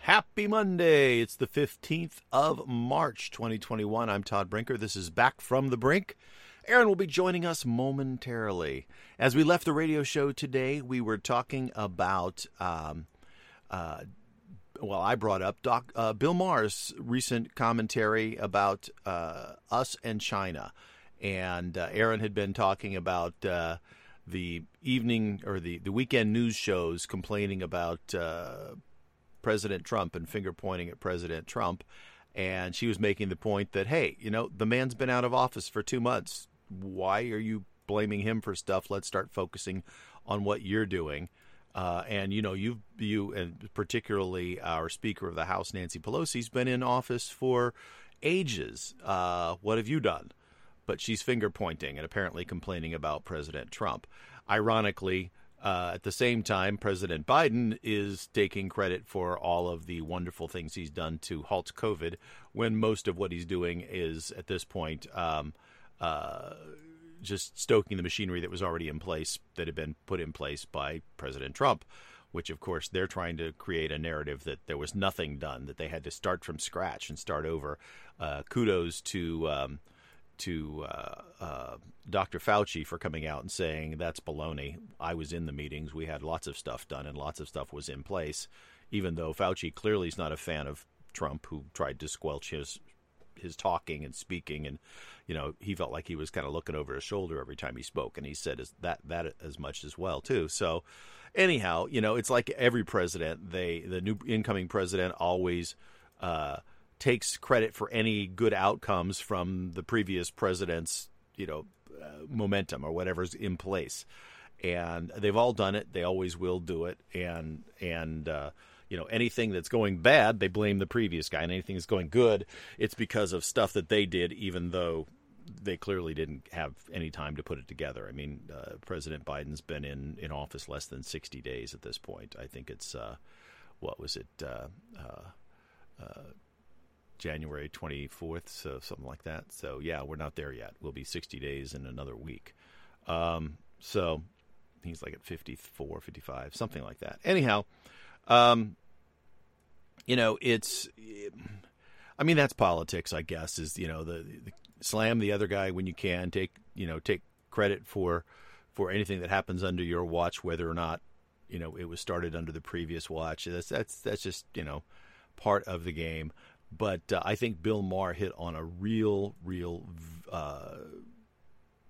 Happy Monday. It's the 15th of March, 2021. I'm Todd Brinker. This is Back from the Brink. Aaron will be joining us momentarily. As we left the radio show today, we were talking about, um, uh, well, I brought up Doc, uh, Bill Maher's recent commentary about uh, us and China. And uh, Aaron had been talking about uh, the evening or the, the weekend news shows complaining about uh, President Trump and finger pointing at President Trump. And she was making the point that, hey, you know, the man's been out of office for two months. Why are you blaming him for stuff? Let's start focusing on what you're doing. Uh, and you know, you've you and particularly our Speaker of the House, Nancy Pelosi's been in office for ages. Uh, what have you done? But she's finger pointing and apparently complaining about President Trump. Ironically, uh, at the same time, President Biden is taking credit for all of the wonderful things he's done to halt COVID, when most of what he's doing is, at this point, um, uh, just stoking the machinery that was already in place, that had been put in place by President Trump. Which, of course, they're trying to create a narrative that there was nothing done, that they had to start from scratch and start over. Uh, kudos to um, to uh, uh, Dr. Fauci for coming out and saying that's baloney. I was in the meetings. We had lots of stuff done and lots of stuff was in place, even though Fauci clearly is not a fan of Trump, who tried to squelch his his talking and speaking, and you know he felt like he was kind of looking over his shoulder every time he spoke, and he said that that as much as well too. So anyhow, you know it's like every president, they the new incoming president always. Uh, takes credit for any good outcomes from the previous president's, you know, uh, momentum or whatever's in place. And they've all done it. They always will do it. And and uh, you know anything that's going bad, they blame the previous guy. And anything that's going good, it's because of stuff that they did, even though they clearly didn't have any time to put it together. I mean, uh, President Biden's been in, in office less than 60 days at this point. I think it's, uh, what was it, uh, uh, uh January 24th, so something like that. So yeah, we're not there yet. We'll be 60 days in another week. Um, so he's like at 54, 55, something like that. Anyhow, um, you know, it's, I mean, that's politics, I guess. Is you know the, the slam the other guy when you can, take you know take credit for for anything that happens under your watch, whether or not you know it was started under the previous watch. That's that's that's just you know part of the game. But uh, I think Bill Maher hit on a real, real uh,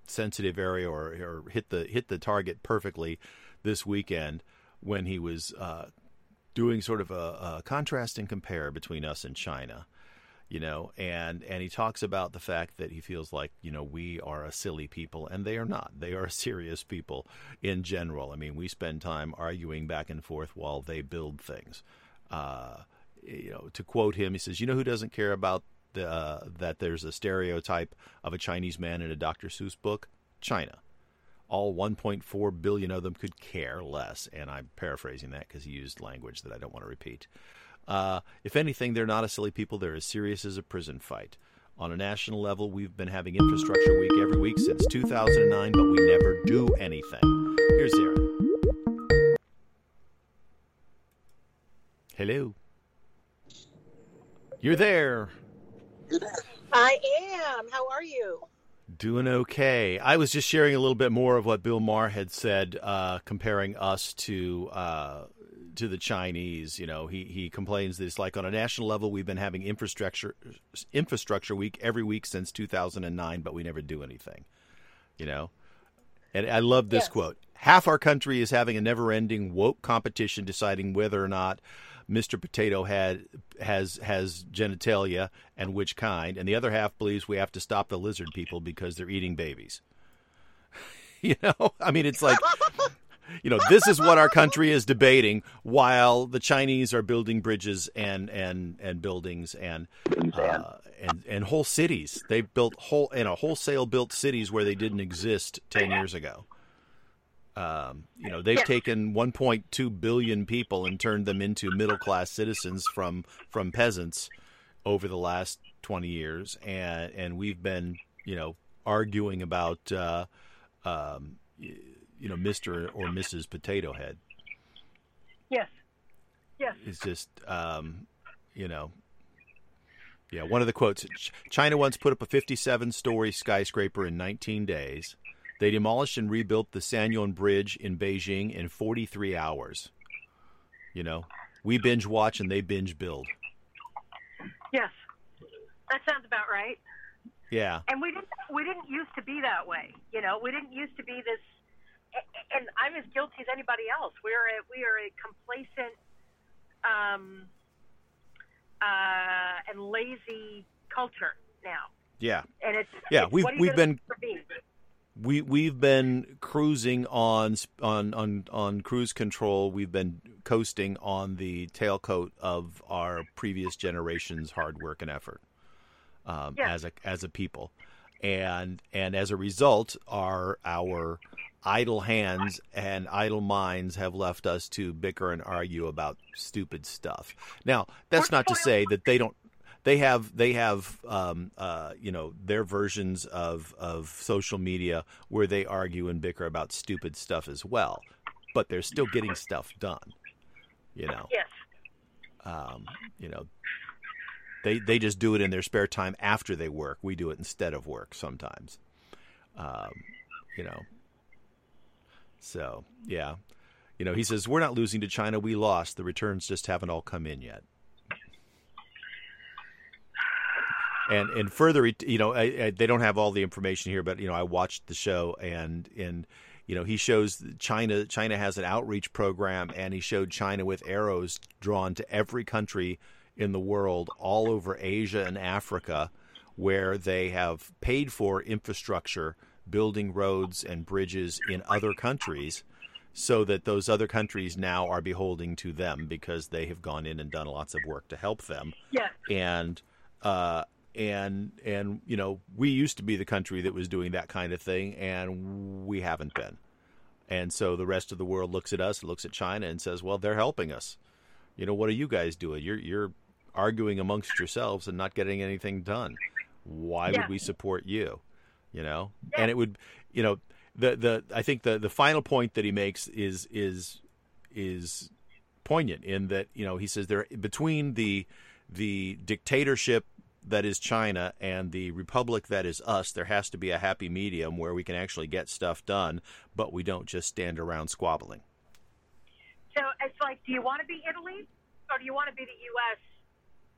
sensitive area, or, or, hit the hit the target perfectly this weekend when he was uh, doing sort of a, a contrast and compare between us and China you know and and he talks about the fact that he feels like you know we are a silly people and they are not they are serious people in general i mean we spend time arguing back and forth while they build things uh, you know, to quote him, he says, "You know who doesn't care about the, uh, that there's a stereotype of a Chinese man in a Dr. Seuss book? China. All 1.4 billion of them could care less." And I'm paraphrasing that because he used language that I don't want to repeat. Uh, if anything, they're not a silly people. They're as serious as a prison fight. On a national level, we've been having Infrastructure Week every week since 2009, but we never do anything. Here's Aaron. Hello. You're there. I am. How are you? Doing okay. I was just sharing a little bit more of what Bill Maher had said, uh, comparing us to uh, to the Chinese. You know, he he complains that it's like on a national level we've been having infrastructure infrastructure week every week since 2009, but we never do anything. You know, and I love this yes. quote: "Half our country is having a never-ending woke competition deciding whether or not." Mr. Potato had has has genitalia and which kind, and the other half believes we have to stop the lizard people because they're eating babies. you know, I mean, it's like. you know, this is what our country is debating while the Chinese are building bridges and and and buildings and uh, and and whole cities. They've built whole in a wholesale built cities where they didn't exist ten years ago. Um, you know, they've Yeah. taken 1.2 billion people and turned them into middle class citizens from from peasants over the last 20 years, and and we've been you know arguing about uh, um, you know Mr. or Mrs. Potato Head. Yes. Yes. It's just um, you know. Yeah, one of the quotes China once put up a 57 story skyscraper in 19 days. They demolished and rebuilt the Sanyuan Bridge in Beijing in 43 hours. You know, we binge watch and they binge build. Yes. That sounds about right. Yeah. And we didn't we didn't used to be that way. You know, we didn't used to be this and I'm as guilty as anybody else. We're a we are a complacent um uh and lazy culture now. Yeah. And it's Yeah, it's, we've- are we've been- do for me? We we've been cruising on on on on cruise control. We've been coasting on the tailcoat of our previous generation's hard work and effort um, Yeah. as a as a people, and and as a result, our our idle hands and idle minds have left us to bicker and argue about stupid stuff. Now, that's not to say that they don't they have they have um, uh, you know their versions of of social media where they argue and bicker about stupid stuff as well, but they're still getting stuff done. You know, Yes. um, you know, they they just do it in their spare time after they work. We do it instead of work sometimes. Um, you know, so yeah, you know, he says we're not losing to China. We lost. The returns just haven't all come in yet. And and further, you know, I, I, they don't have all the information here, but you know, I watched the show and and you know, he shows China. China has an outreach program, and he showed China with arrows drawn to every country in the world, all over Asia and Africa, where they have paid for infrastructure, building roads and bridges in other countries, so that those other countries now are beholding to them because they have gone in and done lots of work to help them Yes. and uh, and and you know we used to be the country that was doing that kind of thing, and we haven't been. And so the rest of the world looks at us, looks at China, and says, "Well, they're helping us. You know, what are you guys doing? You're you're arguing amongst yourselves and not getting anything done. Why Yeah. would we support you? You know, and it would, you know, the the I think the the final point that he makes is is is poignant in that you know he says there between the the dictatorship that is China and the republic that is us, there has to be a happy medium where we can actually get stuff done, but we don't just stand around squabbling. So it's like, do you want to be Italy, or do you want to be the U.S.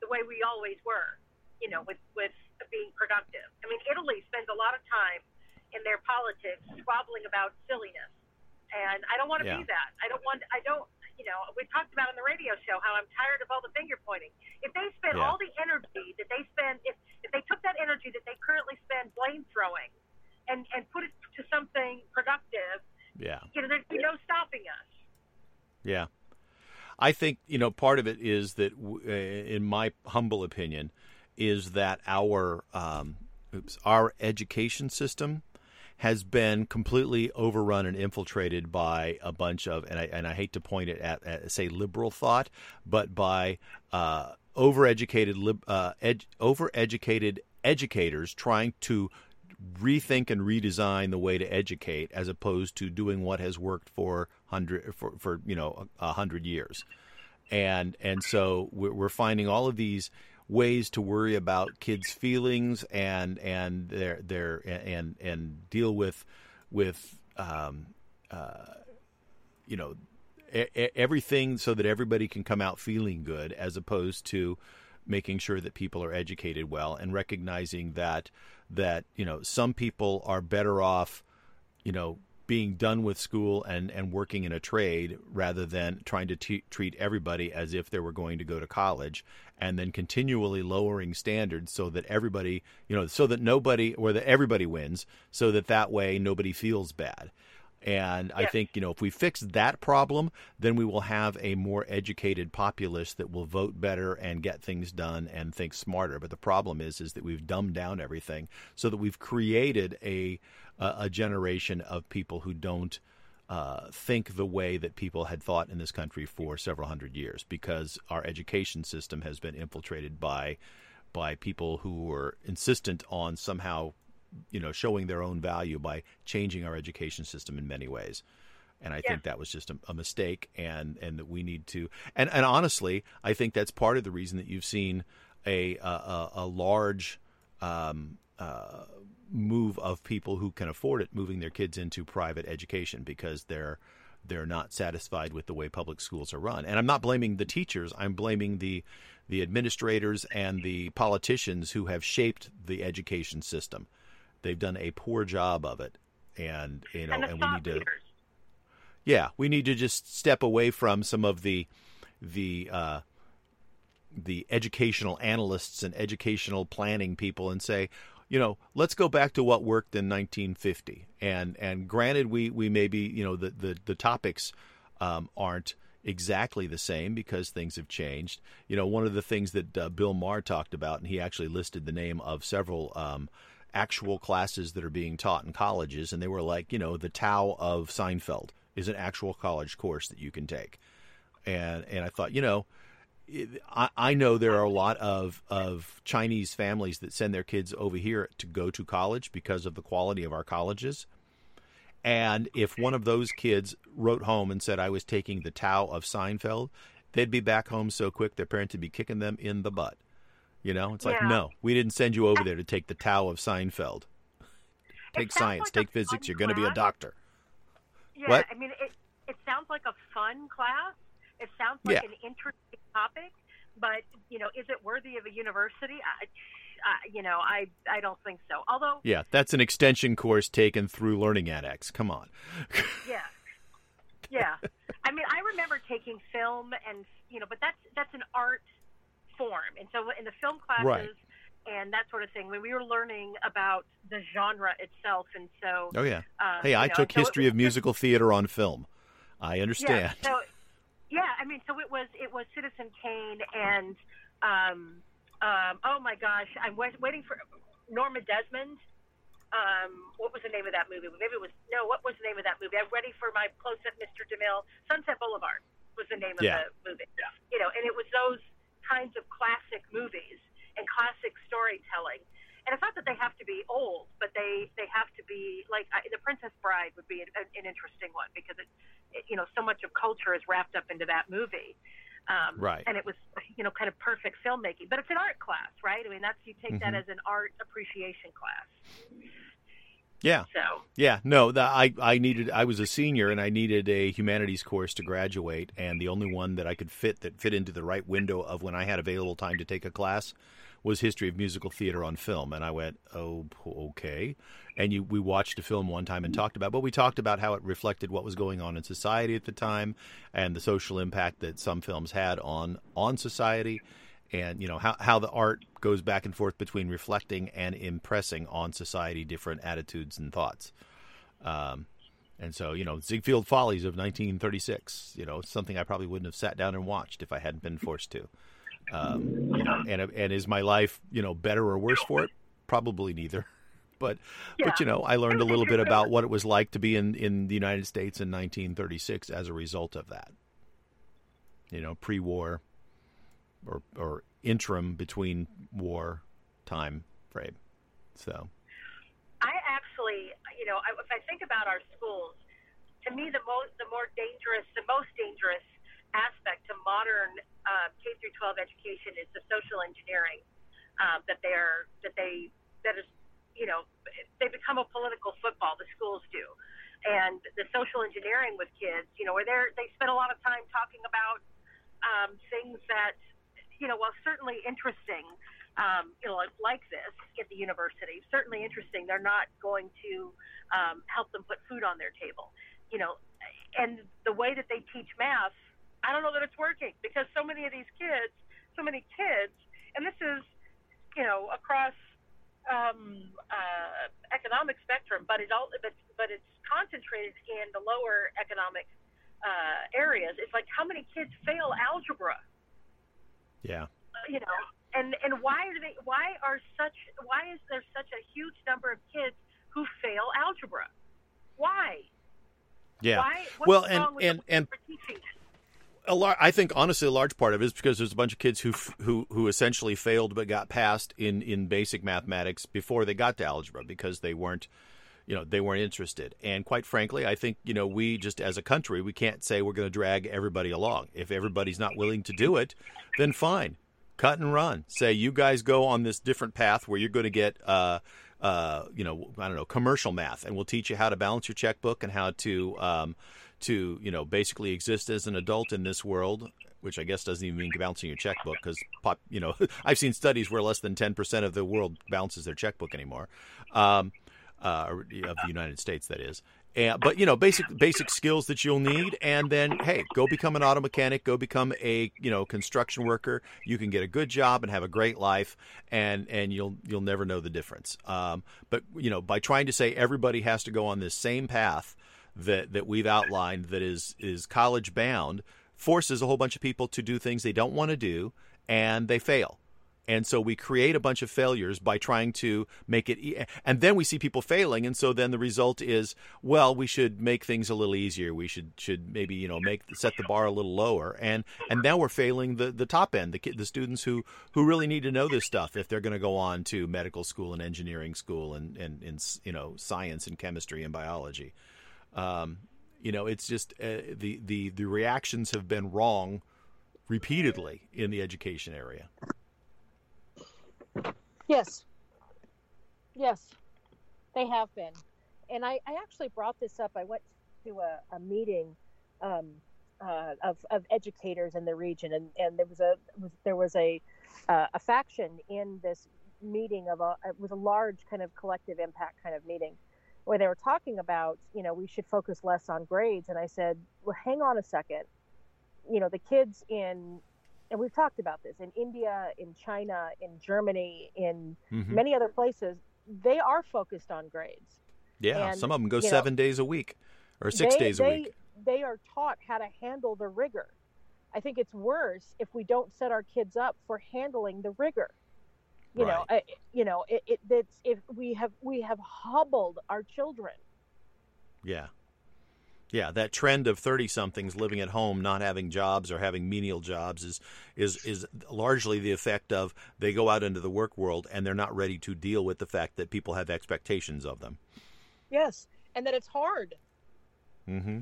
the way we always were? You know, with with being productive. I mean, Italy spends a lot of time in their politics squabbling about silliness, and I don't want to Yeah. be that. I don't want. I don't. You know, we talked about on the radio show how I'm tired of all the finger pointing. If they spend Yeah. all the energy that they spend, if if they took that energy that they currently spend blame throwing, and and put it to something productive, Yeah. you know, there'd be no stopping us. Yeah. I think, you know, part of it is that, uh, in my humble opinion, is that our, um, oops, our education system has been completely overrun and infiltrated by a bunch of, and I, and I hate to point it at, at say, liberal thought, but by uh, overeducated, uh, ed, overeducated educators trying to rethink and redesign the way to educate as opposed to doing what has worked for hundred for, for you know a hundred years. And and so we're finding all of these ways to worry about kids feelings and and their their and and deal with with um, uh, you know everything so that everybody can come out feeling good as opposed to making sure that people are educated well and recognizing that that you know some people are better off you know being done with school and and working in a trade rather than trying to t- treat everybody as if they were going to go to college and then continually lowering standards so that everybody you know so that nobody or that everybody wins so that that way nobody feels bad and I think, you know, if we fix that problem, then we will have a more educated populace that will vote better and get things done and think smarter. But the problem is is that we've dumbed down everything so that we've created a a, a generation of people who don't uh, think the way that people had thought in this country for several hundred years because our education system has been infiltrated by by people who were insistent on somehow you know showing their own value by changing our education system in many ways and I yeah. think that was just a, a, mistake, and and that we need to. And and honestly, I think that's part of the reason that you've seen a a, a large um, uh, move of people who can afford it moving their kids into private education because they're they're not satisfied with the way public schools are run. And I'm not blaming the teachers. I'm blaming the the administrators and the politicians who have shaped the education system. They've done a poor job of it, and you know, and, and we need to. Leaders. Yeah, we need to just step away from some of the the uh, the educational analysts and educational planning people and say, you know, let's go back to what worked in 1950. And and granted, we we maybe you know the the the topics um, aren't exactly the same because things have changed. You know, one of the things that uh, Bill Maher talked about, and he actually listed the name of several. Um, actual classes that are being taught in colleges and they were like you know the tao of seinfeld is an actual college course that you can take and and i thought you know I, I know there are a lot of, of Chinese families that send their kids over here to go to college because of the quality of our colleges. And if one of those kids wrote home and said, I was taking the Tao of Seinfeld, they'd be back home so quick their parents would be kicking them in the butt. You know, it's like, yeah. no, we didn't send you over there to take the Tao of Seinfeld. Take science, like take physics, you're going to be a doctor. Yeah, what? I mean, it, it sounds like a fun class. It sounds like yeah. an interesting topic, but you know, is it worthy of a university? I, uh, you know, I I don't think so. Although, yeah, that's an extension course taken through Learning Annex. Come on. yeah, yeah. I mean, I remember taking film, and you know, but that's that's an art form, and so in the film classes. Right. And that sort of thing. When we were learning about the genre itself, and so oh yeah, uh, hey, I know, took so history was, of musical theater on film. I understand. Yeah, so yeah, I mean, so it was it was Citizen Kane and um, um, oh my gosh, I'm wait, waiting for Norma Desmond. Um, what was the name of that movie? Maybe it was no. What was the name of that movie? I'm ready for my close up, Mr. DeMille. Sunset Boulevard was the name of yeah. the movie. Yeah. You know, and it was those kinds of classic movies and classic storytelling. And it's not that they have to be old, but they they have to be like I, The Princess Bride would be an, an interesting one because it you know, so much of culture is wrapped up into that movie. Um, right. And it was, you know, kind of perfect filmmaking. But it's an art class, right? I mean, that's you take mm-hmm. that as an art appreciation class. Yeah. So. Yeah. No, the, I I needed. I was a senior and I needed a humanities course to graduate, and the only one that I could fit that fit into the right window of when I had available time to take a class was history of musical theater on film, and I went, oh, okay. And you, we watched a film one time and talked about, but we talked about how it reflected what was going on in society at the time, and the social impact that some films had on on society, and you know how how the art goes back and forth between reflecting and impressing on society different attitudes and thoughts. Um, and so, you know, Ziegfeld Follies of 1936, you know, something I probably wouldn't have sat down and watched if I hadn't been forced to. Um, you know, and and is my life you know better or worse for it? Probably neither. But yeah. but you know, I learned a little bit about what it was like to be in in the United States in 1936 as a result of that. You know, pre-war or or interim between war time frame. So. I actually, you know, if I think about our schools, to me the most the more dangerous, the most dangerous aspect to modern uh, K through 12 education is the social engineering um, that they're that they that is you know they become a political football. The schools do, and the social engineering with kids, you know, where they they spend a lot of time talking about um, things that you know, while certainly interesting, um, you know, like, this at the university, certainly interesting. They're not going to um, help them put food on their table, you know, and the way that they teach math I don't know that it's working because so many of these kids, so many kids, and this is, you know, across um, uh, economic spectrum, but it all, but, but it's concentrated in the lower economic uh, areas. It's like how many kids fail algebra? Yeah. Uh, you know, and and why are they? Why are such? Why is there such a huge number of kids who fail algebra? Why? Yeah. Why? Well, and and and for teaching it? a lar- I think honestly a large part of it is because there's a bunch of kids who f- who who essentially failed but got passed in in basic mathematics before they got to algebra because they weren't you know they weren't interested. And quite frankly I think you know we just as a country we can't say we're going to drag everybody along. If everybody's not willing to do it then fine. Cut and run. Say you guys go on this different path where you're going to get uh uh you know I don't know commercial math and we'll teach you how to balance your checkbook and how to um to you know basically exist as an adult in this world which I guess doesn't even mean balancing your checkbook because you know I've seen studies where less than 10% of the world balances their checkbook anymore. Um, uh, of the United States that is. And, but you know basic basic skills that you'll need and then hey go become an auto mechanic go become a you know construction worker. You can get a good job and have a great life and and you'll you'll never know the difference. Um, but you know by trying to say everybody has to go on this same path that that we've outlined that is is college bound forces a whole bunch of people to do things they don't want to do and they fail. And so we create a bunch of failures by trying to make it, e- and then we see people failing, and so then the result is, well, we should make things a little easier. We should should maybe you know make set the bar a little lower, and and now we're failing the the top end, the the students who who really need to know this stuff if they're going to go on to medical school and engineering school and and, and you know science and chemistry and biology. Um, you know, it's just uh, the the the reactions have been wrong repeatedly in the education area. Yes. Yes, they have been. And I, I actually brought this up. I went to a, a meeting um, uh, of, of educators in the region, and, and there was a was, there was a uh, a faction in this meeting of a it was a large kind of collective impact kind of meeting where they were talking about you know we should focus less on grades, and I said, well, hang on a second, you know the kids in and we've talked about this in India, in China, in Germany, in Mhm. many other places, they are focused on grades. Yeah, And, some of them go you know, seven days a week or six they, days a they, week. They are taught how to handle the rigor. I think it's worse if we don't set our kids up for handling the rigor. You know, I, you know, it, it, it's if we have we have hobbled our children. Yeah. Yeah, that trend of 30 somethings living at home, not having jobs or having menial jobs is is is largely the effect of they go out into the work world and they're not ready to deal with the fact that people have expectations of them. Yes, and that it's hard. Mm-hmm.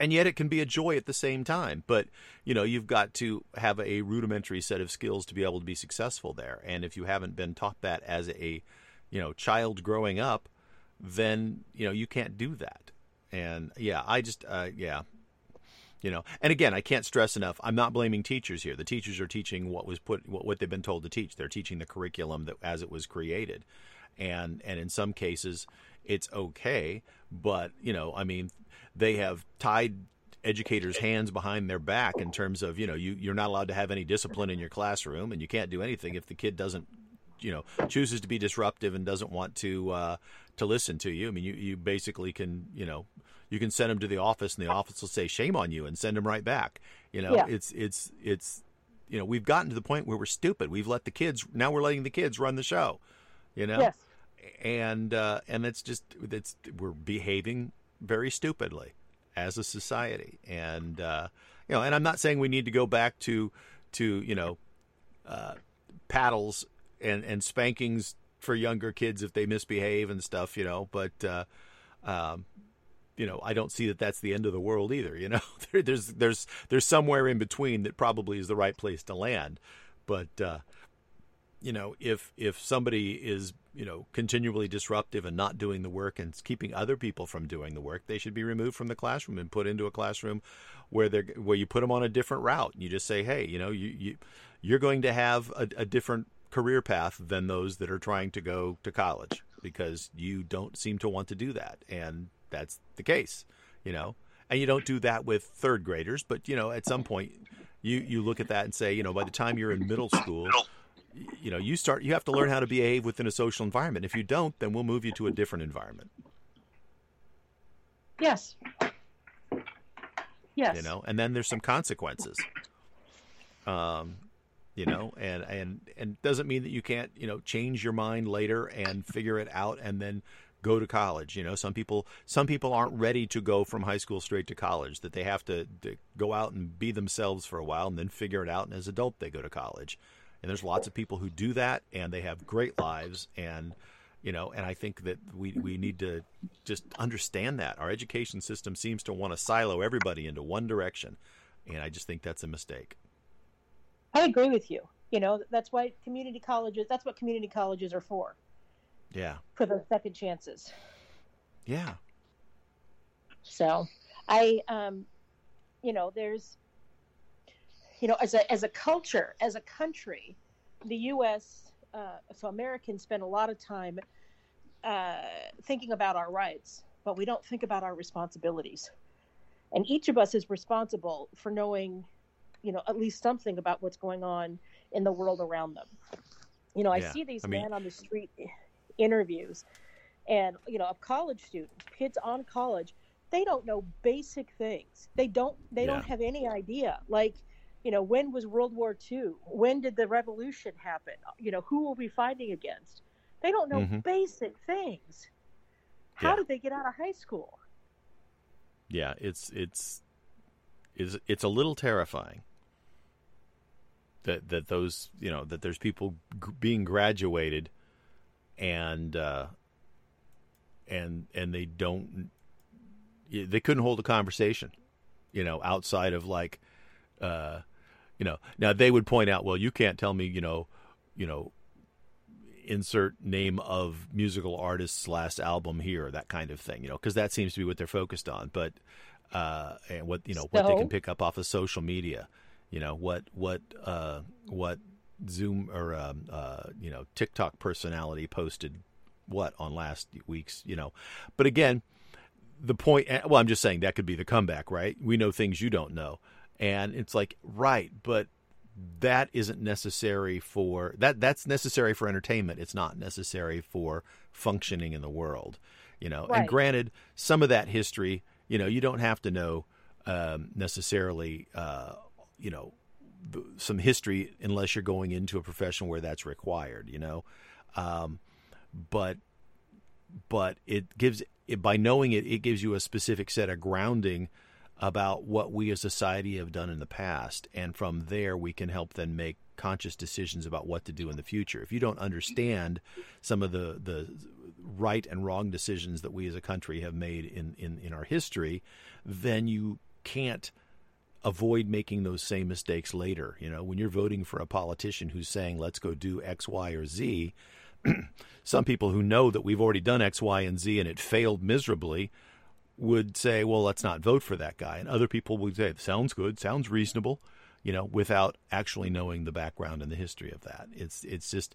And yet it can be a joy at the same time, but you know, you've got to have a rudimentary set of skills to be able to be successful there. And if you haven't been taught that as a, you know, child growing up, then, you know, you can't do that. And yeah, I just uh, yeah. You know, and again, I can't stress enough. I'm not blaming teachers here. The teachers are teaching what was put, what, what they've been told to teach. They're teaching the curriculum that as it was created, and and in some cases, it's okay. But you know, I mean, they have tied educators' hands behind their back in terms of you know you you're not allowed to have any discipline in your classroom, and you can't do anything if the kid doesn't you know chooses to be disruptive and doesn't want to uh, to listen to you. I mean, you you basically can you know you can send them to the office, and the office will say shame on you and send them right back. You know, Yeah. it's it's it's you know we've gotten to the point where we're stupid. We've let the kids now we're letting the kids run the show. You know, Yes. and uh, and it's just it's we're behaving very stupidly as a society, and uh, you know, and I'm not saying we need to go back to to you know uh, paddles and and spankings for younger kids if they misbehave and stuff, you know, but. Uh, um, you know, I don't see that that's the end of the world either. You know, there, there's there's there's somewhere in between that probably is the right place to land. But uh, you know, if if somebody is you know continually disruptive and not doing the work and keeping other people from doing the work, they should be removed from the classroom and put into a classroom where they are where you put them on a different route. And you just say, hey, you know, you, you you're going to have a, a different career path than those that are trying to go to college because you don't seem to want to do that, and that's the case, you know. And you don't do that with third graders, but you know, at some point, you you look at that and say, you know, by the time you're in middle school, you know, you start you have to learn how to behave within a social environment. If you don't, then we'll move you to a different environment. Yes. Yes. You know, and then there's some consequences. Um, you know, and and and doesn't mean that you can't you know change your mind later and figure it out and then go to college. You know, some people some people aren't ready to go from high school straight to college. That they have to, to go out and be themselves for a while and then figure it out. And as adult, they go to college. And there's lots of people who do that, and they have great lives. And you know, and I think that we we need to just understand that our education system seems to want to silo everybody into one direction, and I just think that's a mistake. I agree with you. You know, that's why community colleges. That's what community colleges are for. Yeah. For those second chances. Yeah. So, I, um, you know, there's, you know, as a as a culture, as a country, the U.S. Uh, so Americans spend a lot of time uh, thinking about our rights, but we don't think about our responsibilities. And each of us is responsible for knowing, you know, at least something about what's going on in the world around them. You know, I Yeah, see these I mean- men on the street interviews, and you know, of college students, kids on college, they don't know basic things. They don't. They don't have any idea. Like, you know, when was World War II? When did the revolution happen? You know, who were we fighting against? They don't know Mhm. basic things. How Yeah. did they get out of high school? Yeah, it's it's is it's a little terrifying that that those you know that there's people g- being graduated and uh, and and they don't they couldn't hold a conversation you know outside of like uh, you know now they would point out well you can't tell me you know you know insert name of musical artist's last album here that kind of thing you know because that seems to be what they're focused on but uh and what you know what they can pick up off of social media you know what what uh what zoom or um, uh you know tiktok personality posted what on last week's you know. But again the point eh, well i'm just saying that could be the comeback right? We know things you don't know. And it's like right but that isn't necessary for that that's necessary for entertainment. It's not necessary for functioning in the world you know. And granted some of that history you know you don't have to know um, necessarily uh, you know some history unless you're going into a profession where that's required you know? Um, but but it gives it by knowing it it gives you a specific set of grounding about what we as society have done in the past. And from there we can help then make conscious decisions about what to do in the future. If you don't understand some of the the right and wrong decisions that we as a country have made in in, in our history then you can't avoid making those same mistakes later you know when you're voting for a politician who's saying let's go do x y or z some people who know that we've already done X, Y, and Z and it failed miserably would say, well, let's not vote for that guy. And other people would say, sounds good, sounds reasonable, you know, without actually knowing the background and the history of that. It's it's just,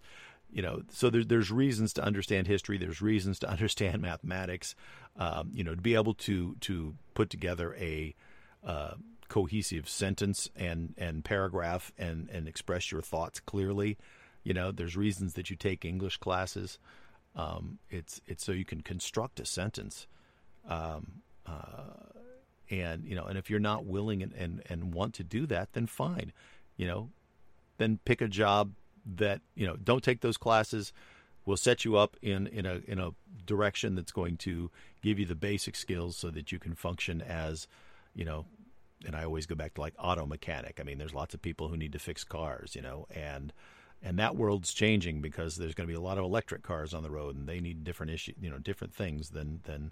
you know, so there, there's reasons to understand history. There's reasons to understand mathematics, um, you know, to be able to to put together a uh, cohesive sentence and and paragraph and and express your thoughts clearly. You know, there's reasons that you take English classes. Um, it's it's so you can construct a sentence, um, uh, and you know, and if you're not willing and, and and want to do that, then fine, you know, then pick a job that you know. Don't take those classes. We'll set you up in in a in a direction that's going to give you the basic skills so that you can function as, you know, and I always go back to like auto mechanic. I mean, there's lots of people who need to fix cars, you know, and and that world's changing because there's going to be a lot of electric cars on the road, and they need different issue, you know, different things than than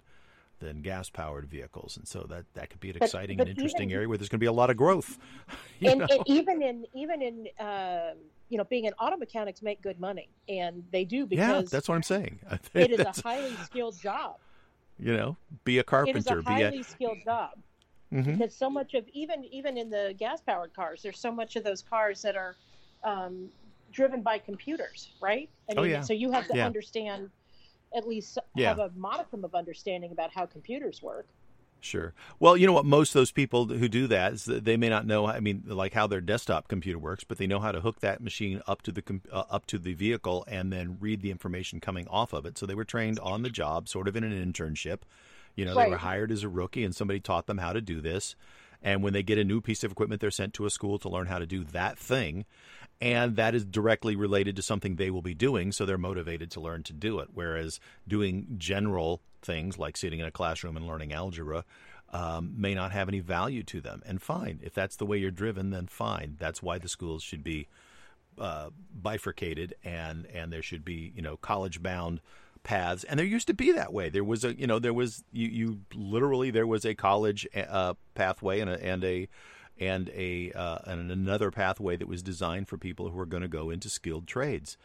than gas powered vehicles, and so that that could be an But- exciting but and interesting even- area where there's going to be a lot of growth. and, and even in even in um, you know being an auto mechanics make good money, and they do yeah, because that's what I'm saying. I it is a highly skilled job. you know, be a It is carpenter, a be a highly skilled job. Mhm. Because so much of even even in the gas powered cars, there's so much of those cars that are um, driven by computers, right? I Oh, yeah. So you have to Yeah. understand at least Yeah. have a modicum of understanding about how computers work. Sure. Well, you know what? Most of those people who do that is that they may not know. I mean, like how their desktop computer works, but they know how to hook that machine up to the uh, up to the vehicle and then read the information coming off of it. So they were trained on the job, sort of in an internship. You know, they were hired as a rookie, and somebody taught them how to do this. And when they get a new piece of equipment, they're sent to a school to learn how to do that thing. And that is directly related to something they will be doing, so they're motivated to learn to do it. Whereas doing general things like sitting in a classroom and learning algebra um, may not have any value to them. And fine, if that's the way you're driven, then fine. That's why the schools should be uh, bifurcated, and and there should be you know college bound paths. And there used to be that way. There was a you know there was you, you literally there was a college uh, pathway and a and a and a uh, and another pathway that was designed for people who were going to go into skilled trades,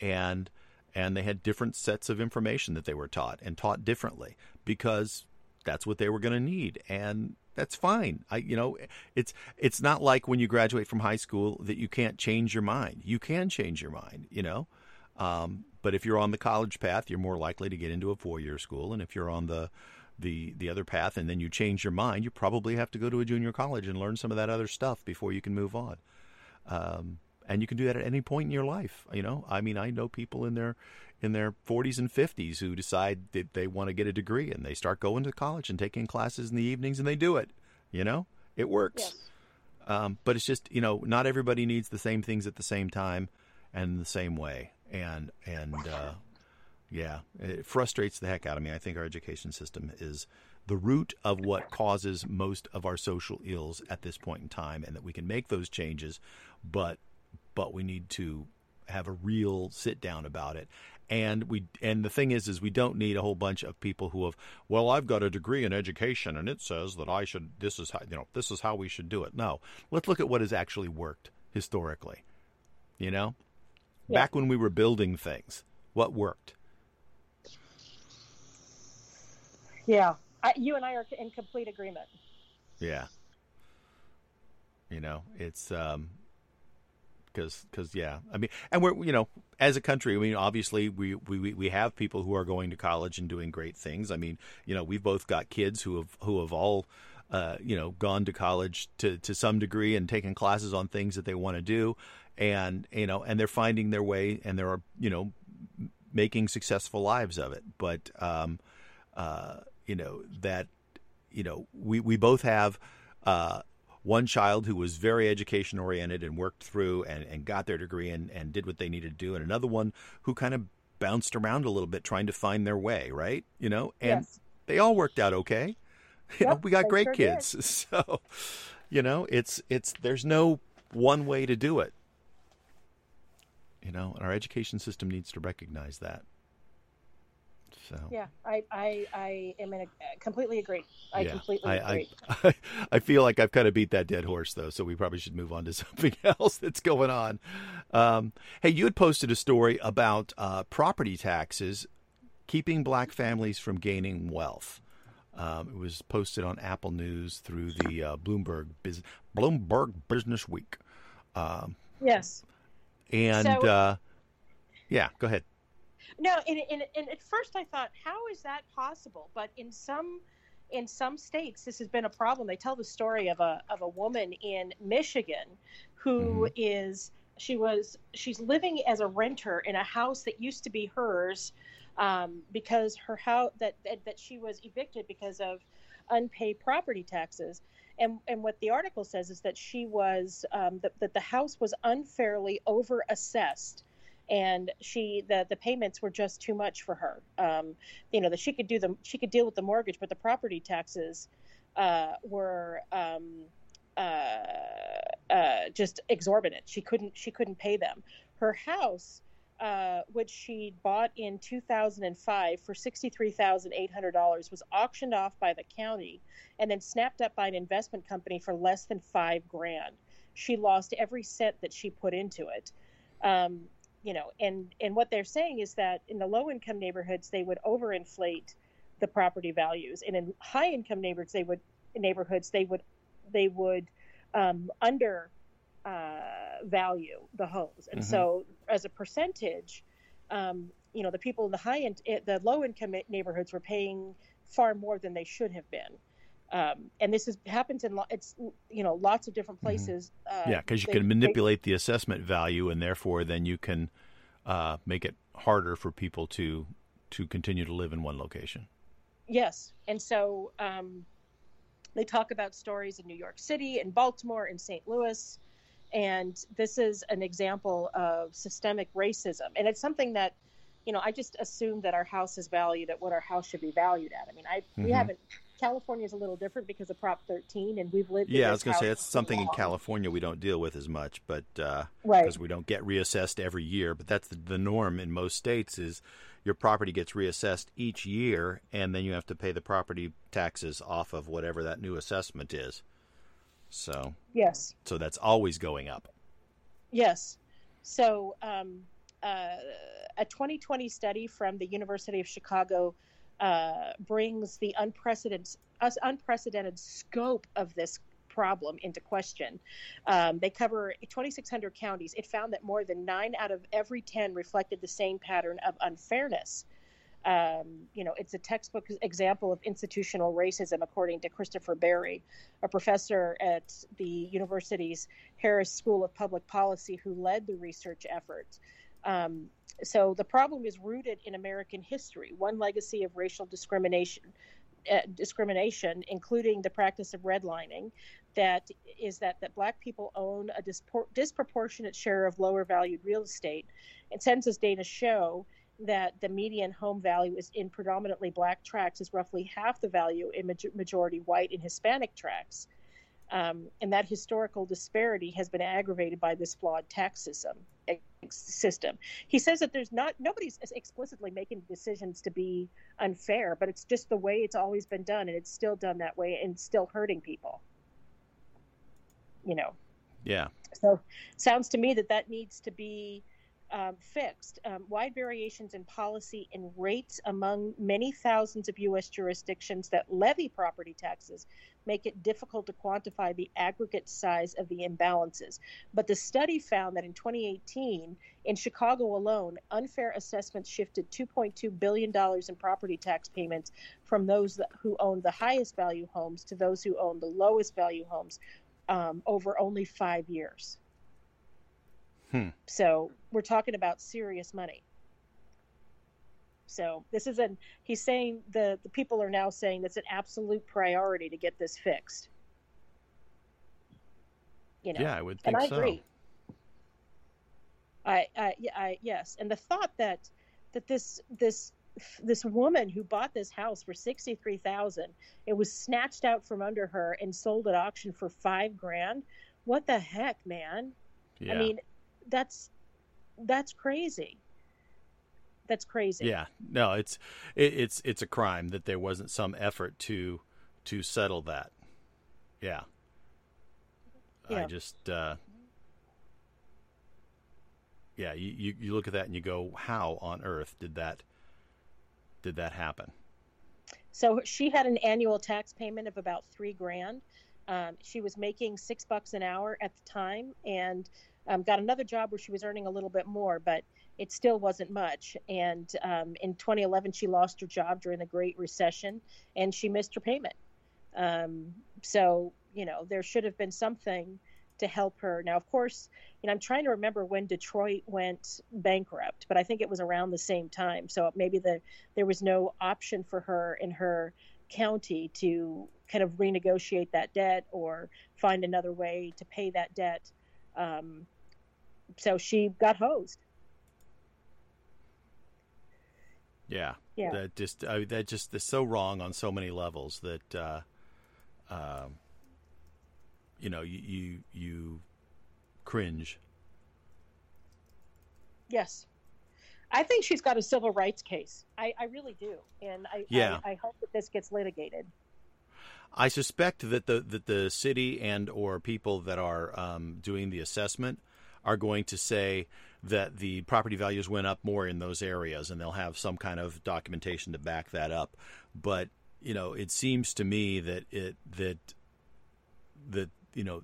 and and they had different sets of information that they were taught and taught differently because that's what they were going to need and that's fine i you know it's it's not like when you graduate from high school that you can't change your mind you can change your mind you know um, but if you're on the college path you're more likely to get into a four-year school and if you're on the the the other path and then you change your mind you probably have to go to a junior college and learn some of that other stuff before you can move on um, and you can do that at any point in your life you know i mean i know people in their in their 40s and 50s who decide that they want to get a degree and they start going to college and taking classes in the evenings and they do it. You know, it works. Yes. Um, but it's just you know not everybody needs the same things at the same time and the same way. And and uh, yeah, it frustrates the heck out of me. I think our education system is the root of what causes most of our social ills at this point in time, and that we can make those changes, but but we need to have a real sit down about it. And we and the thing is is we don't need a whole bunch of people who have well i've got a degree in education and it says that i should this is how you know this is how we should do it. No let's look at what has actually worked historically you know yeah. back when we were building things what worked? Yeah. I, you and i are in complete agreement. Yeah. You know it's um because because yeah. I mean and we're you know as a country i mean obviously we, we we have people who are going to college and doing great things. I mean you know we've both got kids who have who have all uh, you know gone to college to to some degree and taken classes on things that they want to do and you know and they're finding their way and they're you know making successful lives of it but um uh you know that you know we we both have uh one child who was very education oriented and worked through and, and got their degree and, and did what they needed to do, and another one who kind of bounced around a little bit trying to find their way, right? You know, and yes. they all worked out okay. You yep, know, we got great sure kids. Did. So, you know, it's it's there's no one way to do it. You know, and our education system needs to recognize that. So yeah, I I, I am in a completely agree. I yeah, completely I, agree. I, I feel like I've kind of beat that dead horse though, so we probably should move on to something else that's going on. Um, hey, you had posted a story about uh, property taxes keeping black families from gaining wealth. Um, it was posted on Apple News through the uh, Bloomberg Biz- Bloomberg Business Week. Um, yes. And So- uh, yeah, go ahead. No, and, and, and at first I thought, how is that possible? But in some in some states, this has been a problem. They tell the story of a of a woman in Michigan who is she was she's living as a renter in a house that used to be hers um, because her house that, that that she was evicted because of unpaid property taxes. And, and what the article says is that she was um, that, that the house was unfairly over assessed and she the the payments were just too much for her. Um, you know that she could do the she could deal with the mortgage, but the property taxes uh, were um, uh, uh, just exorbitant. She couldn't she couldn't pay them. Her house, uh, which she bought in 2005 for $63,800, was auctioned off by the county and then snapped up by an investment company for less than five grand. She lost every cent that she put into it. Um, you know, and and what they're saying is that in the low income neighborhoods they would overinflate the property values, and in high income neighborhoods they would neighborhoods they would they would um, under uh, value the homes, and Mhm. so as a percentage, um, you know, the people in the high end, the low income neighborhoods were paying far more than they should have been. Um, and this is happens in lo- it's you know lots of different places. Uh, Yeah, because you they- can they- manipulate the assessment value, and therefore then you can uh, make it harder for people to to continue to live in one location. Yes, and so um, They talk about stories in New York City, in Baltimore, in St. Louis. And this is an example of systemic racism. And it's something that, you know, I just assume that our house is valued at what our house should be valued at. I mean, I mm-hmm. we haven't California is a little different because of Prop 13, and we've lived. Yeah, I was going to say it's something long. in California we don't deal with as much, but uh, right because we don't get reassessed every year. But that's the, the norm in most states is your property gets reassessed each year, and then you have to pay the property taxes off of whatever that new assessment is. So yes, so that's always going up. Yes, so um, uh, a 2020 study from the University of Chicago uh, brings the unprecedented, unprecedented scope of this problem into question. Um, they cover 2,600 counties. It found that more than nine out of every 10 reflected the same pattern of unfairness. Um, you know, it's a textbook example of institutional racism, according to Christopher Berry, a professor at the university's Harris School of Public Policy who led the research effort. Um, so the problem is rooted in American history, one legacy of racial discrimination. Uh, discrimination, including the practice of redlining, that is that that black people own a dispor- disproportionate share of lower valued real estate, and census data show that the median home value is in predominantly black tracts is roughly half the value in majority white and Hispanic tracts. Um, and that historical disparity has been aggravated by this flawed tax system. System. He says that there's not nobody's explicitly making decisions to be unfair, but it's just the way it's always been done, and it's still done that way, and still hurting people. You know. Yeah. So, sounds to me that that needs to be um, fixed. Um, wide variations in policy and rates among many thousands of U.S. jurisdictions that levy property taxes make it difficult to quantify the aggregate size of the imbalances. But the study found that in 2018, in Chicago alone, unfair assessments shifted $2.2 billion in property tax payments from those that, who owned the highest value homes to those who owned the lowest value homes um, over only five years. Hmm. So we're talking about serious money. So this is an he's saying the the people are now saying it's an absolute priority to get this fixed. You know. Yeah, I would think and I so. agree. I, I, I, yes, and the thought that that this this this woman who bought this house for sixty three thousand, it was snatched out from under her and sold at auction for five grand. What the heck, man? Yeah. I mean, that's that's crazy. That's crazy. Yeah, no, it's it, it's it's a crime that there wasn't some effort to to settle that. Yeah, yeah. I just uh, yeah, you, you you look at that and you go, how on earth did that did that happen? So she had an annual tax payment of about three grand. Um, she was making six bucks an hour at the time, and um, got another job where she was earning a little bit more, but it still wasn't much. And um, in 2011, she lost her job during the Great Recession, and she missed her payment. Um, so you know there should have been something to help her. Now, of course, you know I'm trying to remember when Detroit went bankrupt, but I think it was around the same time. So maybe the there was no option for her in her county to kind of renegotiate that debt or find another way to pay that debt. Um, so she got hosed. Yeah, yeah. That just I, that just they're so wrong on so many levels that uh, uh, you know you, you you cringe. Yes, I think she's got a civil rights case. I, I really do, and I, yeah. I I hope that this gets litigated. I suspect that the that the city and or people that are um, doing the assessment are going to say that the property values went up more in those areas, and they'll have some kind of documentation to back that up. But you know, it seems to me that it that that you know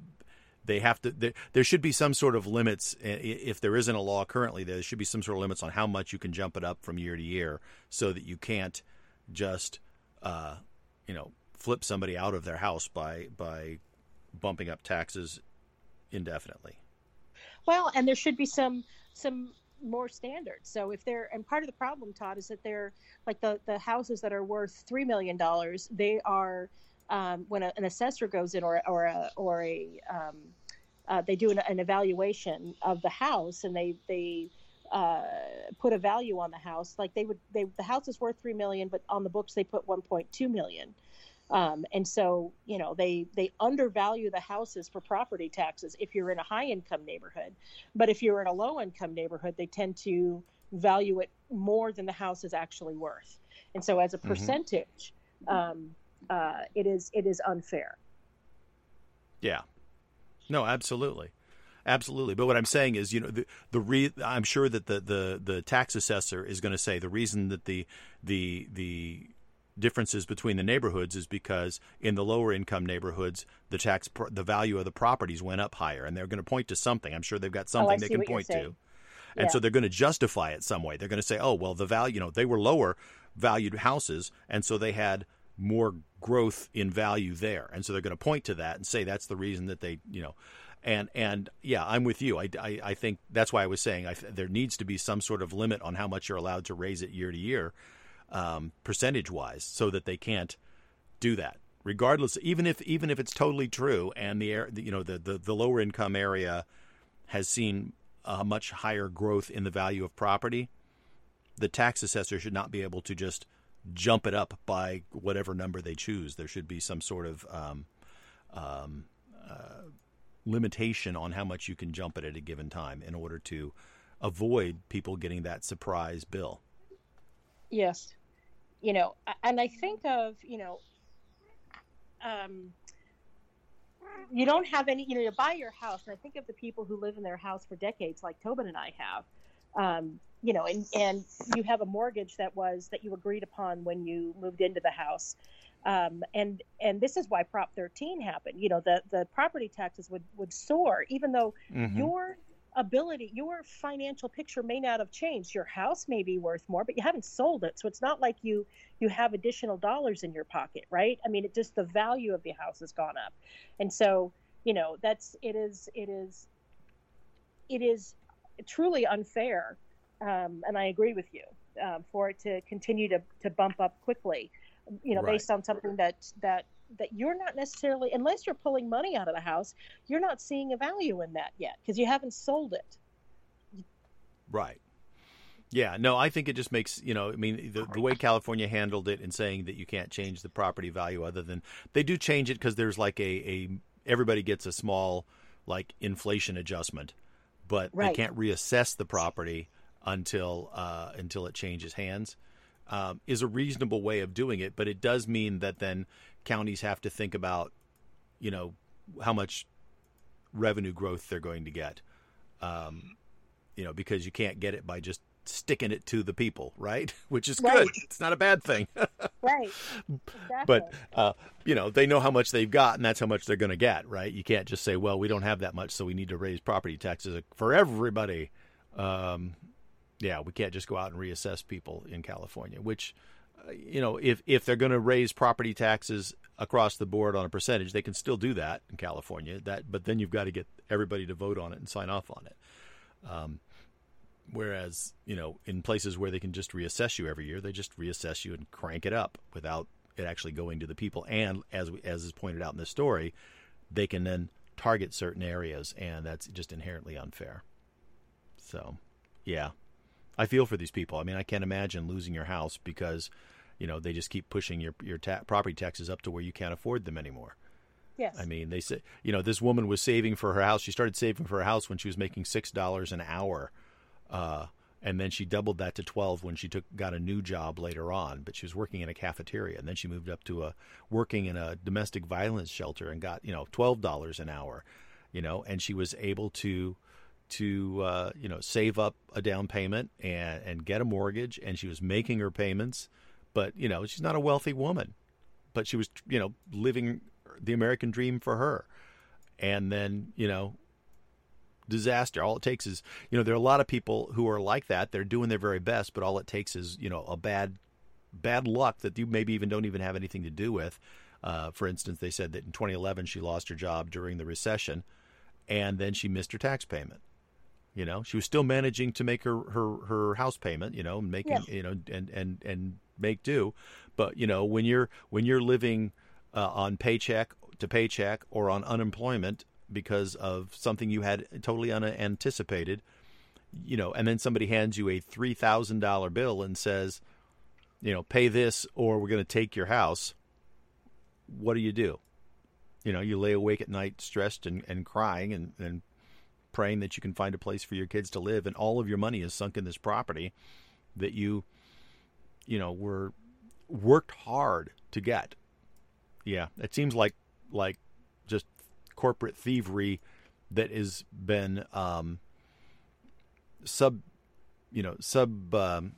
they have to there, there, should be some sort of limits if there isn't a law currently there should be some sort of limits on how much you can jump it up from year to year so that you can't just uh, you know flip somebody out of their house by by bumping up taxes indefinitely well, and there should be some some more standards. So if they're and part of the problem, Todd, is that they're like the the houses that are worth three million dollars, they are um, when a, an assessor goes in or or a, or a um, uh, they do an, an, evaluation of the house and they they uh, put a value on the house like they would they the house is worth three million but on the books they put 1.2 million um, and so you know they they undervalue the houses for property taxes if you're in a high income neighborhood. But if you're in a low income neighborhood they tend to value it more than the house is actually worth. And so as a mm-hmm. percentage um, uh, it is it is unfair. Yeah. No absolutely. Absolutely, but what I'm saying is, you know, the the re- I'm sure that the the the tax assessor is going to say the reason that the the the differences between the neighborhoods is because in the lower income neighborhoods the tax the value of the properties went up higher and they're going to point to something. I'm sure they've got something oh, they can point to. and yeah. so they're going to justify it some way. They're going to say oh well the value you know they were lower valued houses and so they had more growth in value there. And so they're going to point to that and say that's the reason that they you know and and yeah, I'm with you. I, I, I think that's why I was saying I, there needs to be some sort of limit on how much you're allowed to raise it year to year, um, percentage wise, so that they can't do that. Regardless, even if even if it's totally true, and the you know the, the, the lower income area has seen a much higher growth in the value of property, the tax assessor should not be able to just jump it up by whatever number they choose. There should be some sort of um, um, uh, limitation on how much you can jump it at a given time in order to avoid people getting that surprise bill. Yes. You know, and I think of, you know, um, you don't have any, you know, you buy your house, and I think of the people who live in their house for decades, like Tobin and I have. Um, you know, and, and you have a mortgage that was that you agreed upon when you moved into the house. Um, and and this is why Prop 13 happened. You know, the the property taxes would would soar, even though mm-hmm. your ability, your financial picture may not have changed. Your house may be worth more, but you haven't sold it, so it's not like you you have additional dollars in your pocket, right? I mean, it just the value of the house has gone up, and so you know that's it is it is it is truly unfair, um, and I agree with you um, for it to continue to to bump up quickly you know, right. based on something that that that you're not necessarily unless you're pulling money out of the house, you're not seeing a value in that yet because you haven't sold it. Right. Yeah, no, I think it just makes you know. I mean, the, the way California handled it in saying that you can't change the property value, other than they do change it because there's like a, a everybody gets a small like inflation adjustment, but right. they can't reassess the property until uh, until it changes hands um, is a reasonable way of doing it, but it does mean that then counties have to think about, you know, how much revenue growth they're going to get. Um, you know, because you can't get it by just sticking it to the people, right? Which is right. good. It's not a bad thing. right. Exactly. But uh, you know, they know how much they've got, and that's how much they're going to get, right? You can't just say, "Well, we don't have that much, so we need to raise property taxes for everybody." Um, yeah, we can't just go out and reassess people in California. Which, uh, you know, if if they're going to raise property taxes across the board on a percentage, they can still do that in California. That, but then you've got to get everybody to vote on it and sign off on it. Um, whereas, you know, in places where they can just reassess you every year, they just reassess you and crank it up without it actually going to the people. And as as is pointed out in the story, they can then target certain areas, and that's just inherently unfair. So, yeah, I feel for these people. I mean, I can't imagine losing your house because, you know, they just keep pushing your your ta- property taxes up to where you can't afford them anymore. Yes. I mean, they said, you know, this woman was saving for her house. She started saving for her house when she was making six dollars an hour, uh, and then she doubled that to twelve when she took got a new job later on. But she was working in a cafeteria, and then she moved up to a working in a domestic violence shelter and got you know twelve dollars an hour, you know, and she was able to to uh, you know save up a down payment and and get a mortgage, and she was making her payments, but you know she's not a wealthy woman, but she was you know living the American dream for her, and then you know disaster. All it takes is you know there are a lot of people who are like that. They're doing their very best, but all it takes is you know a bad bad luck that you maybe even don't even have anything to do with. Uh, for instance, they said that in 2011 she lost her job during the recession, and then she missed her tax payment. You know, she was still managing to make her her, her house payment. You know, making you know and and and make do. But you know, when you're when you're living uh, on paycheck to paycheck or on unemployment because of something you had totally unanticipated, you know, and then somebody hands you a three thousand dollar bill and says, you know, pay this or we're going to take your house. What do you do? You know, you lay awake at night stressed and, and crying and, and praying that you can find a place for your kids to live, and all of your money is sunk in this property that you, you know, were worked hard to get. Yeah, it seems like like just corporate thievery that has been um, sub, you know, sub. Um,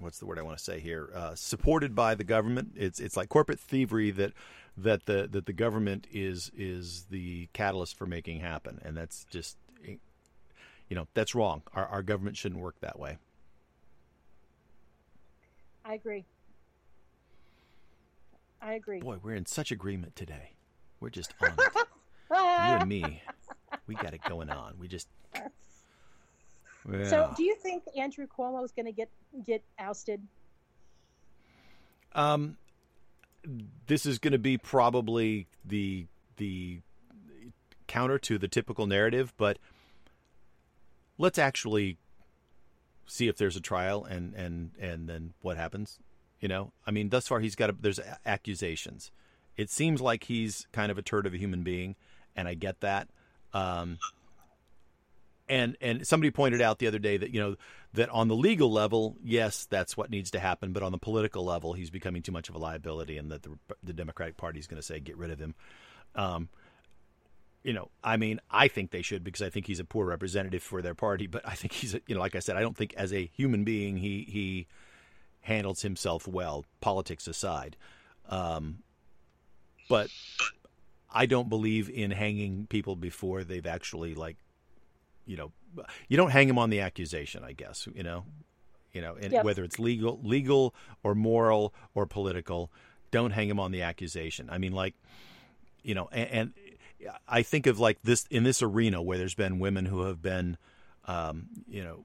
what's the word I want to say here? Uh, supported by the government. It's it's like corporate thievery that that the that the government is is the catalyst for making happen, and that's just you know that's wrong. Our our government shouldn't work that way. I agree. I agree. Boy, we're in such agreement today. We're just on it. you and me, we got it going on. We just. Yeah. So, do you think Andrew Cuomo is going to get get ousted? Um, this is going to be probably the the counter to the typical narrative, but let's actually see if there's a trial and and and then what happens. You know, I mean, thus far he's got a, there's accusations. It seems like he's kind of a turd of a human being, and I get that. Um, and and somebody pointed out the other day that you know that on the legal level, yes, that's what needs to happen, but on the political level, he's becoming too much of a liability, and that the, the Democratic Party is going to say get rid of him. Um, you know, I mean, I think they should because I think he's a poor representative for their party. But I think he's, a, you know, like I said, I don't think as a human being he he handles himself well, politics aside. Um, but I don't believe in hanging people before they've actually like, you know, you don't hang them on the accusation. I guess you know, you know, and yep. whether it's legal, legal or moral or political, don't hang them on the accusation. I mean, like, you know, and, and I think of like this in this arena where there's been women who have been, um, you know,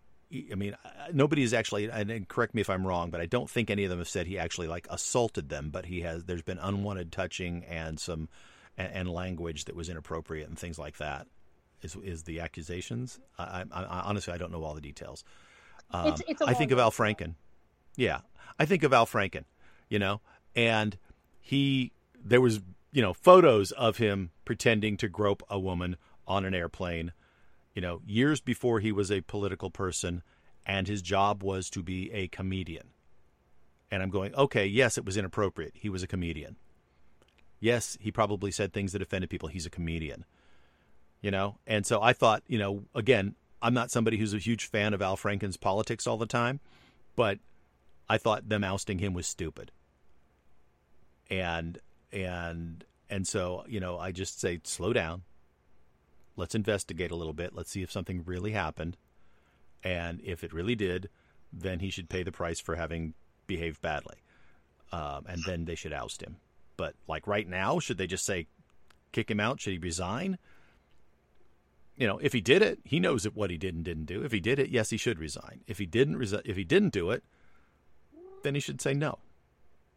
I mean, nobody is actually, and correct me if I'm wrong, but I don't think any of them have said he actually like assaulted them. But he has. There's been unwanted touching and some, and, and language that was inappropriate and things like that. Is is the accusations? I, I, I honestly I don't know all the details. Um, it's, it's I think of Al Franken. Yeah, I think of Al Franken. You know, and he there was you know photos of him pretending to grope a woman on an airplane you know, years before he was a political person, and his job was to be a comedian. And I'm going, okay, yes, it was inappropriate. He was a comedian. Yes, he probably said things that offended people. He's a comedian. You know? And so I thought, you know, again, I'm not somebody who's a huge fan of Al Franken's politics all the time, but I thought them ousting him was stupid. And and and so, you know, I just say slow down, let's investigate a little bit. Let's see if something really happened. And if it really did, then he should pay the price for having behaved badly. Um, and then they should oust him. But like right now, should they just say, kick him out? Should he resign? You know, if he did it, he knows what he did and didn't do. If he did it, yes, he should resign. If he didn't, resi- if he didn't do it, then he should say no.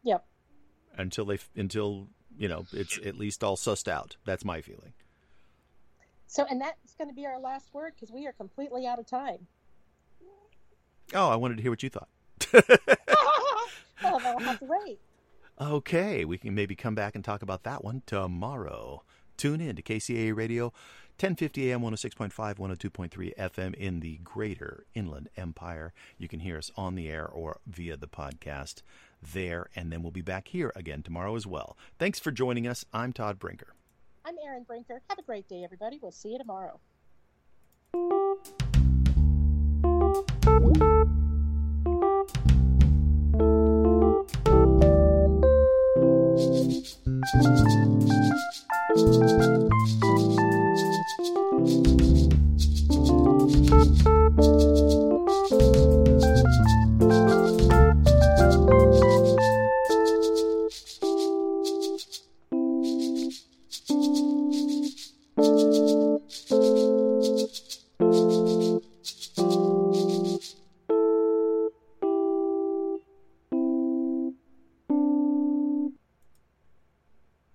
Yep. Until they, until you know, it's at least all sussed out. That's my feeling. So, and that's going to be our last word because we are completely out of time. Oh, I wanted to hear what you thought. well, then we'll have to wait. Okay, we can maybe come back and talk about that one tomorrow. Tune in to KCAA Radio, 1050 AM, 106.5, 102.3 FM in the greater Inland Empire. You can hear us on the air or via the podcast there, and then we'll be back here again tomorrow as well. Thanks for joining us. I'm Todd Brinker. I'm Erin Brinker. Have a great day, everybody. We'll see you tomorrow.